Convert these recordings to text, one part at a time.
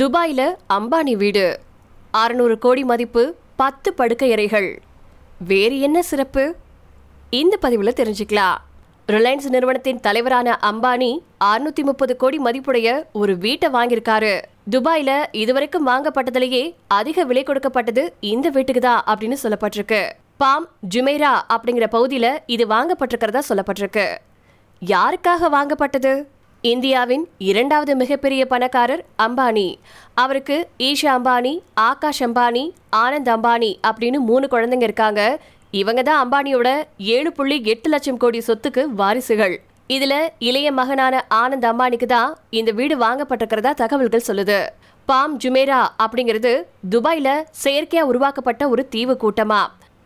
துபாயில் அம்பானி வீடு. அறுநூறு கோடி மதிப்பு பத்து படுக்கையறைகள் வேறு என்ன சிறப்பு? இந்த பதிவில் தெரிஞ்சுக்கலாம். ரிலையன்ஸ் நிறுவனத்தின் தலைவரான அம்பானி அறுநூத்தி முப்பது கோடி மதிப்புடைய ஒரு வீட்டை வாங்கியிருக்காரு. துபாயில இதுவரைக்கும் வாங்கப்பட்டதிலேயே அதிக விலை கொடுக்கப்பட்டது இந்த வீட்டுக்கு தான் அப்படின்னு சொல்லப்பட்டிருக்கு. பாம் ஜுமேரா அப்படிங்கிற பகுதியில் இது வாங்கப்பட்டிருக்கிறதா சொல்லப்பட்டிருக்கு. யாருக்காக வாங்கப்பட்டது? இந்தியாவின் இரண்டாவது மிகப்பெரிய பணக்காரர் அம்பானி. அவருக்கு ஈஷா அம்பானி ஆகாஷ் அம்பானி ஆனந்த் அம்பானி அப்படின்னு மூணு குழந்தைங்க இருக்காங்க. இவங்க தான் அம்பானியோட ஏழு புள்ளி எட்டு லட்சம் கோடி சொத்துக்கு வாரிசுகள். இதுல இளைய மகனான ஆனந்த் அம்பானிக்கு தான் இந்த வீடு வாங்கப்பட்டிருக்கிறதா தகவல்கள் சொல்லுது. பாம் ஜுமேரா அப்படிங்கிறது துபாயில செயற்கையா உருவாக்கப்பட்ட ஒரு தீவு கூட்டமா.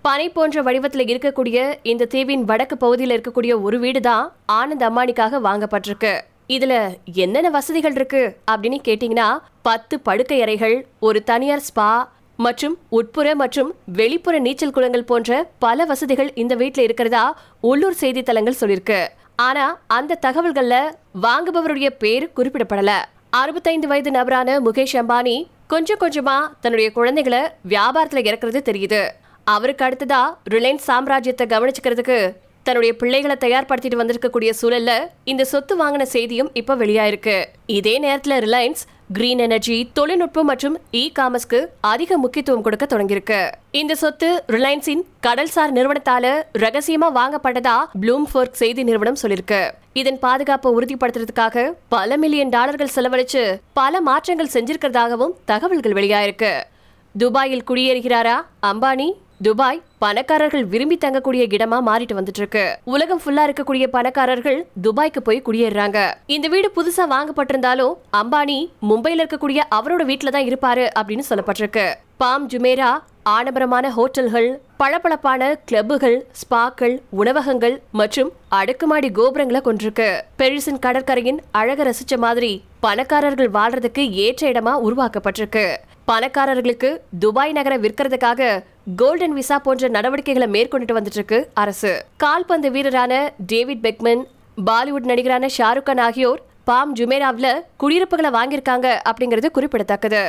பனை போன்ற வடிவத்தில் இருக்கக்கூடிய இந்த தீவின் வடக்கு பகுதியில் இருக்கக்கூடிய ஒரு வீடு தான் ஆனந்த் அம்பானிக்காக வாங்கப்பட்டிருக்கு. இதுல என்னென்ன வசதிகள் இருக்கு அப்படின்னு கேட்டீங்கன்னா பத்து படுக்கை அறைகள் ஒரு தனியார் ஸ்பா மற்றும் உட்புற மற்றும் வெளிப்புற நீச்சல் குளங்கள் போன்ற பல வசதிகள் இந்த வீட்ல இருக்கிறதா உள்ளூர் செய்தித்தலங்கள் சொல்லியிருக்கு. ஆனா அந்த தகவல்கள்ல வாங்குபவருடைய பேர் குறிப்பிடப்படல. அறுபத்தைந்து வயது நபரான முகேஷ் அம்பானி கொஞ்சம் கொஞ்சமா தன்னுடைய குழந்தைகளை வியாபாரத்துல இறக்குறது தெரியுது. அவருக்கு அடுத்ததா ரிலையன்ஸ் சாம்ராஜ்யத்தை கவனிச்சுக்கிறதுக்கு தன்னுடைய பிள்ளைகளை தயார்படுத்திட்டு வந்திருக்கக்கூடிய சூழல்ல இந்த சொத்து வாங்கின செய்தியும் இப்ப வெளியாயிருக்கு. இதே நேரத்துல ரிலையன்ஸ் கிரீன் எனர்ஜி தொழில்நுட்பம் மற்றும் இ காமர்ஸ்க்கு அதிக முக்கியத்துவம் கொடுக்க தொடங்கியிருக்கு. இந்த சொத்து ரிலையன்ஸின் கடல்சார் நிறுவனத்தால ரகசியமா வாங்கப்பட்டதா ப்ளூம்ஃபோர்க் செய்தி நிறுவனம் சொல்லிருக்கு இதன் பாதுகாப்பை உறுதிப்படுத்துறதுக்காக பல மில்லியன் டாலர்கள் செலவழிச்சு பல மாற்றங்கள் செஞ்சிருக்கிறதாகவும் தகவல்கள் வெளியாயிருக்கு. துபாயில் குடியேறுகிறாரா அம்பானி? துபாய் பணக்காரர்கள் விரும்பி தங்கக்கூடிய இடமா மாறிட்டு வந்துட்டு இருக்கு உலகம் ஃபுல்லா இருக்கக்கூடிய பணக்காரர்கள் துபாய்க்கு போய் குடியேறாங்க இந்த வீடு புதுசா வாங்கப்பட்டிருந்தாலும் அம்பானி மும்பையில இருக்கக்கூடிய அவரோட வீட்டுல தான் இருப்பாரு அப்படின்னு சொல்லப்பட்டிருக்கு. பாம் ஜுமேரா ஆடம்பரமான ஹோட்டல்கள் பளபளப்பான கிளப்புகள் ஸ்பாக்கள் உணவகங்கள் மற்றும் அடுக்குமாடி கோபுரங்களை கொண்டிருக்கு. பெரிசின் கடற்கரையின் அழக ரசிச்ச மாதிரி பணக்காரர்கள் வாழ்றதுக்கு ஏற்ற இடமா உருவாக்கப்பட்டிருக்கு. பணக்காரர்களுக்கு துபாய் நகரை விற்கிறதுக்காக கோல்டன் விசா போன்ற நடவடிக்கைகளை மேற்கொண்டுட்டு வந்துட்டு இருக்கு அரசு. கால்பந்து வீரரான டேவிட் பெக்மன் பாலிவுட் நடிகரான ஷாருக் கான் ஆகியோர் பாம் ஜுமேராவில் குடியிருப்புகளை வாங்கியிருக்காங்க அப்படிங்கிறது குறிப்பிடத்தக்கது.